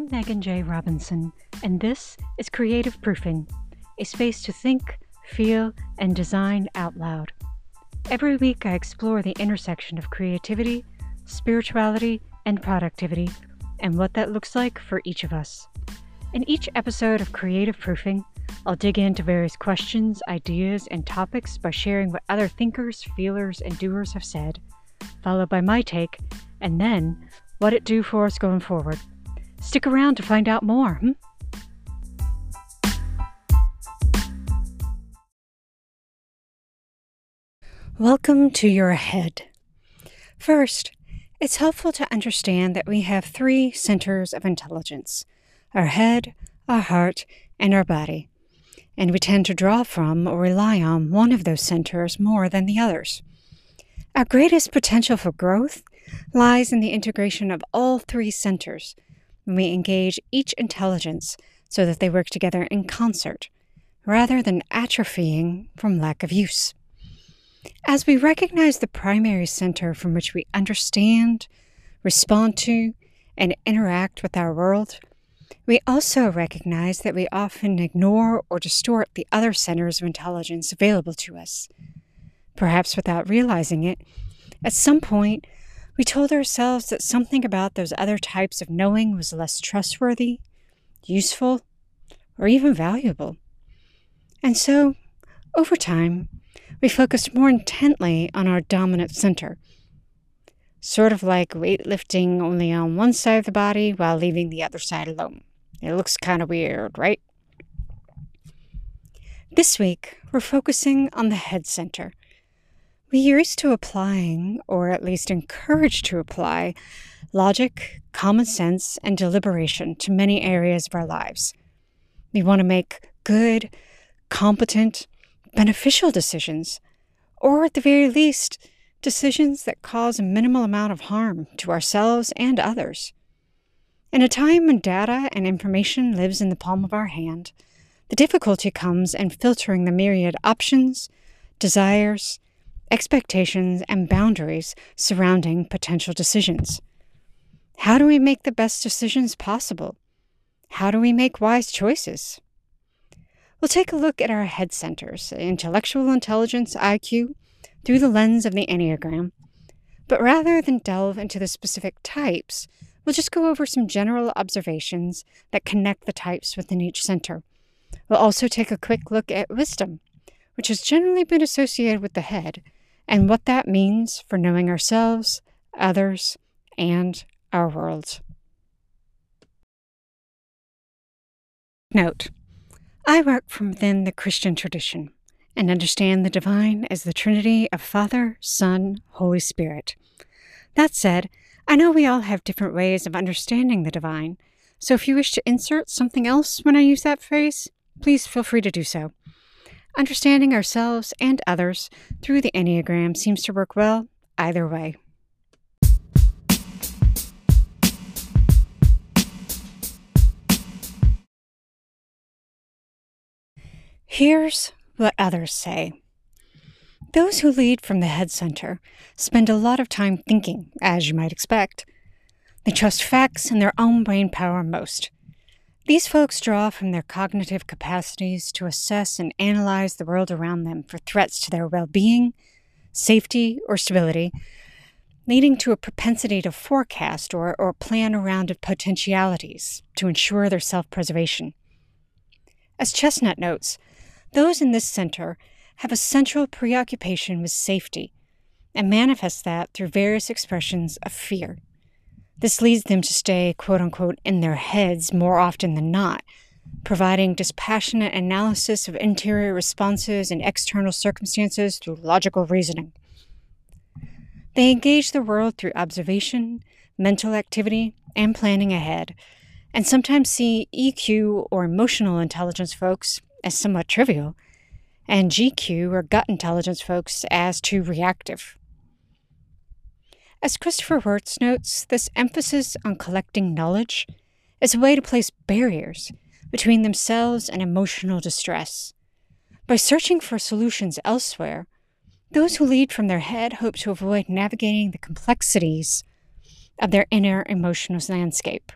I'm Megan J. Robinson, and this is Creative Proofing, a space to think, feel, and design out loud. Every week, I explore the intersection of creativity, spirituality, and productivity, and what that looks like for each of us. In each episode of Creative Proofing, I'll dig into various questions, ideas, and topics by sharing what other thinkers, feelers, and doers have said, followed by my take, and then what it do for us going forward. Stick around to find out more. Hmm? Welcome to your head. First, it's helpful to understand that we have three centers of intelligence our head, our heart, and our body. And we tend to draw from or rely on one of those centers more than the others. Our greatest potential for growth lies in the integration of all three centers when we engage each intelligence so that they work together in concert, rather than atrophying from lack of use. As we recognize the primary center from which we understand, respond to, and interact with our world, we also recognize that we often ignore or distort the other centers of intelligence available to us. Perhaps without realizing it, at some point, we told ourselves that something about those other types of knowing was less trustworthy, useful, or even valuable. And so, over time, we focused more intently on our dominant center. Sort of like weightlifting only on one side of the body while leaving the other side alone. It looks kind of weird, right? This week, we're focusing on the head center, we are used to applying, or at least encouraged to apply, logic, common sense, and deliberation to many areas of our lives. We want to make good, competent, beneficial decisions, or at the very least, decisions that cause a minimal amount of harm to ourselves and others. In a time when data and information lives in the palm of our hand, the difficulty comes in filtering the myriad options, desires, expectations, and boundaries surrounding potential decisions. How do we make the best decisions possible? How do we make wise choices? We'll take a look at our head centers, intellectual intelligence, IQ, through the lens of the Enneagram. But rather than delve into the specific types, we'll just go over some general observations that connect the types within each center. We'll also take a quick look at wisdom, which has generally been associated with the head, and what that means for knowing ourselves, others, and our world. Note I work from within the Christian tradition and understand the divine as the Trinity of Father, Son, Holy Spirit. That said, I know we all have different ways of understanding the divine, so if you wish to insert something else when I use that phrase, please feel free to do so. Understanding ourselves and others through the Enneagram seems to work well either way. Here's what others say. Those who lead from the head center spend a lot of time thinking, as you might expect. They trust facts and their own brain power most. These folks draw from their cognitive capacities to assess and analyze the world around them for threats to their well being, safety, or stability, leading to a propensity to forecast or, or plan around potentialities to ensure their self preservation. As Chestnut notes, those in this center have a central preoccupation with safety and manifest that through various expressions of fear. This leads them to stay, quote unquote, in their heads more often than not, providing dispassionate analysis of interior responses and external circumstances through logical reasoning. They engage the world through observation, mental activity, and planning ahead, and sometimes see EQ or emotional intelligence folks as somewhat trivial, and GQ or gut intelligence folks as too reactive. As Christopher Heuertz notes, this emphasis on collecting knowledge is a way to place barriers between themselves and emotional distress. By searching for solutions elsewhere, those who lead from their head hope to avoid navigating the complexities of their inner emotional landscape.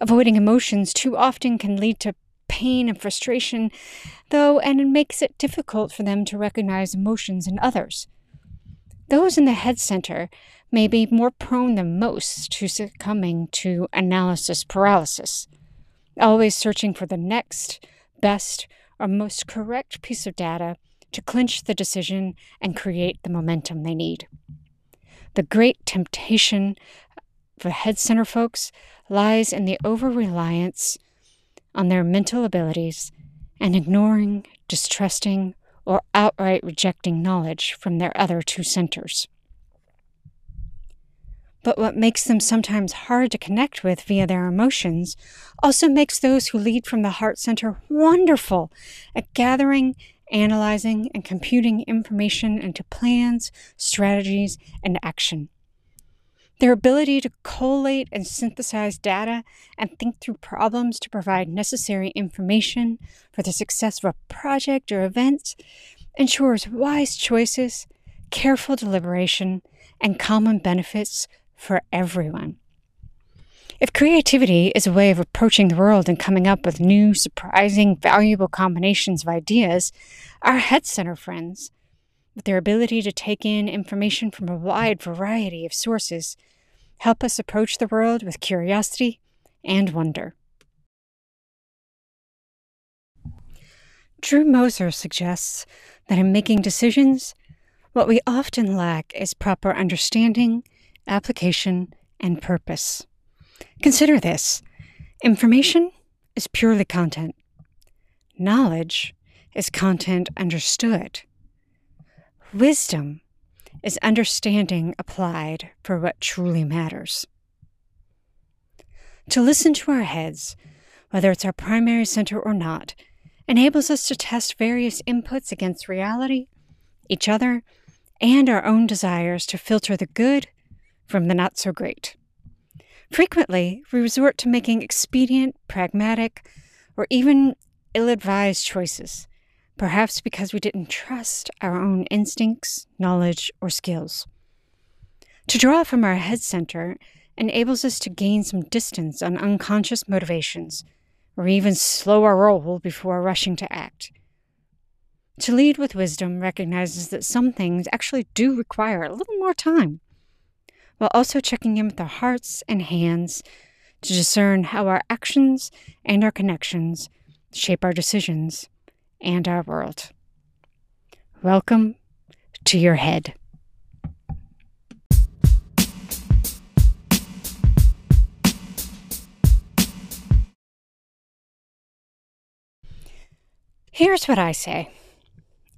Avoiding emotions too often can lead to pain and frustration, though, and it makes it difficult for them to recognize emotions in others. Those in the head center may be more prone than most to succumbing to analysis paralysis, always searching for the next, best, or most correct piece of data to clinch the decision and create the momentum they need. The great temptation for head center folks lies in the over reliance on their mental abilities and ignoring, distrusting, or outright rejecting knowledge from their other two centers. But what makes them sometimes hard to connect with via their emotions also makes those who lead from the heart center wonderful at gathering, analyzing, and computing information into plans, strategies, and action. Their ability to collate and synthesize data and think through problems to provide necessary information for the success of a project or event ensures wise choices, careful deliberation, and common benefits for everyone. If creativity is a way of approaching the world and coming up with new, surprising, valuable combinations of ideas, our head center friends, with their ability to take in information from a wide variety of sources, help us approach the world with curiosity and wonder. Drew Moser suggests that in making decisions, what we often lack is proper understanding, application, and purpose. Consider this information is purely content, knowledge is content understood, wisdom is understanding applied for what truly matters. To listen to our heads, whether it's our primary center or not, enables us to test various inputs against reality, each other, and our own desires to filter the good from the not so great. Frequently, we resort to making expedient, pragmatic, or even ill advised choices perhaps because we didn't trust our own instincts, knowledge, or skills. To draw from our head center enables us to gain some distance on unconscious motivations, or even slow our roll before rushing to act. To lead with wisdom recognizes that some things actually do require a little more time, while also checking in with our hearts and hands to discern how our actions and our connections shape our decisions and our world. Welcome to your head. Here's what I say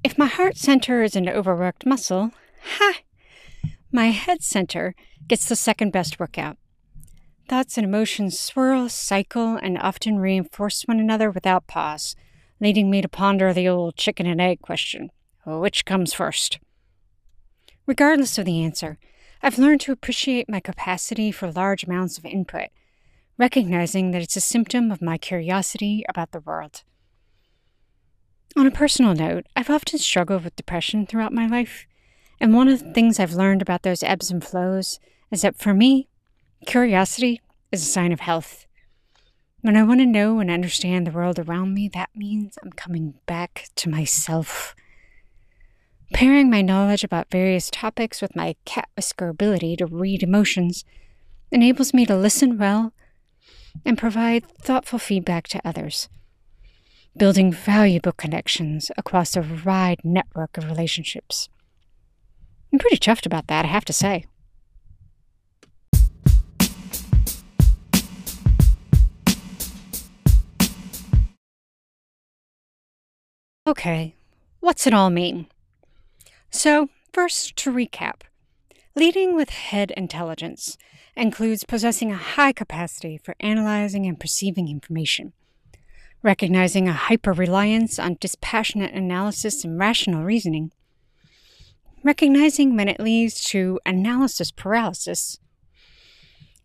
if my heart center is an overworked muscle, ha! My head center gets the second best workout. Thoughts and emotions swirl, cycle, and often reinforce one another without pause leading me to ponder the old chicken and egg question which comes first? Regardless of the answer, I've learned to appreciate my capacity for large amounts of input, recognizing that it's a symptom of my curiosity about the world. On a personal note, I've often struggled with depression throughout my life, and one of the things I've learned about those ebbs and flows is that for me, curiosity is a sign of health. When I want to know and understand the world around me, that means I'm coming back to myself. Pairing my knowledge about various topics with my cat whisker ability to read emotions enables me to listen well and provide thoughtful feedback to others, building valuable connections across a wide network of relationships. I'm pretty chuffed about that, I have to say. Okay, what's it all mean? So, first, to recap leading with head intelligence includes possessing a high capacity for analyzing and perceiving information, recognizing a hyper reliance on dispassionate analysis and rational reasoning, recognizing when it leads to analysis paralysis,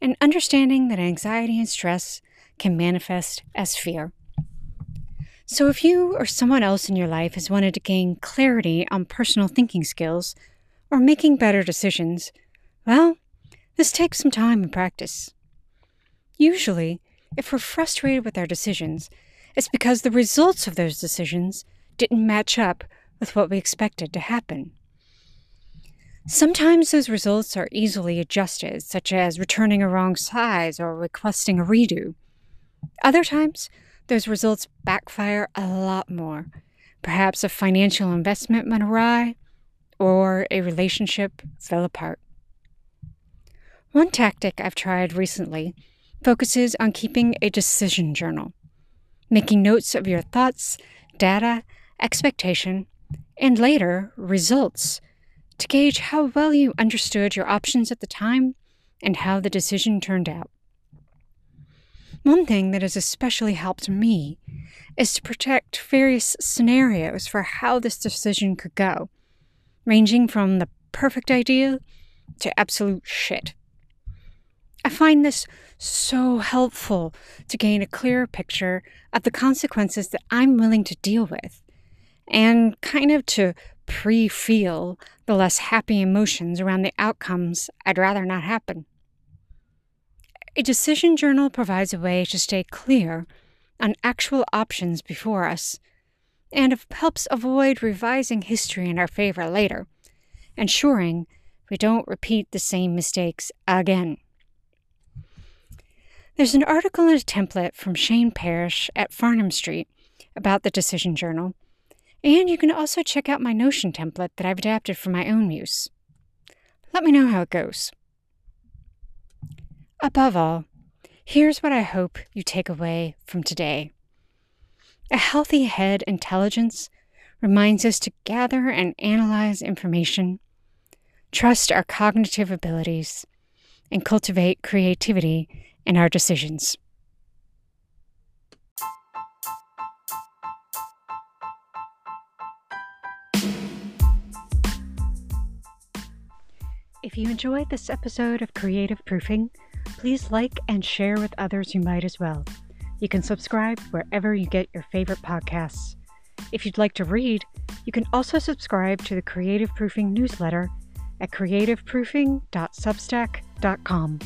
and understanding that anxiety and stress can manifest as fear. So, if you or someone else in your life has wanted to gain clarity on personal thinking skills or making better decisions, well, this takes some time and practice. Usually, if we're frustrated with our decisions, it's because the results of those decisions didn't match up with what we expected to happen. Sometimes those results are easily adjusted, such as returning a wrong size or requesting a redo. Other times, those results backfire a lot more. Perhaps a financial investment went awry, or a relationship fell apart. One tactic I've tried recently focuses on keeping a decision journal, making notes of your thoughts, data, expectation, and later results to gauge how well you understood your options at the time and how the decision turned out. One thing that has especially helped me is to protect various scenarios for how this decision could go, ranging from the perfect idea to absolute shit. I find this so helpful to gain a clearer picture of the consequences that I'm willing to deal with, and kind of to pre feel the less happy emotions around the outcomes I'd rather not happen. A decision journal provides a way to stay clear on actual options before us and helps avoid revising history in our favor later, ensuring we don't repeat the same mistakes again. There's an article and a template from Shane Parrish at Farnam Street about the Decision Journal, and you can also check out my Notion template that I've adapted for my own use. Let me know how it goes. Above all, here's what I hope you take away from today. A healthy head intelligence reminds us to gather and analyze information, trust our cognitive abilities, and cultivate creativity in our decisions. If you enjoyed this episode of Creative Proofing, Please like and share with others who might as well. You can subscribe wherever you get your favorite podcasts. If you'd like to read, you can also subscribe to the Creative Proofing newsletter at creativeproofing.substack.com.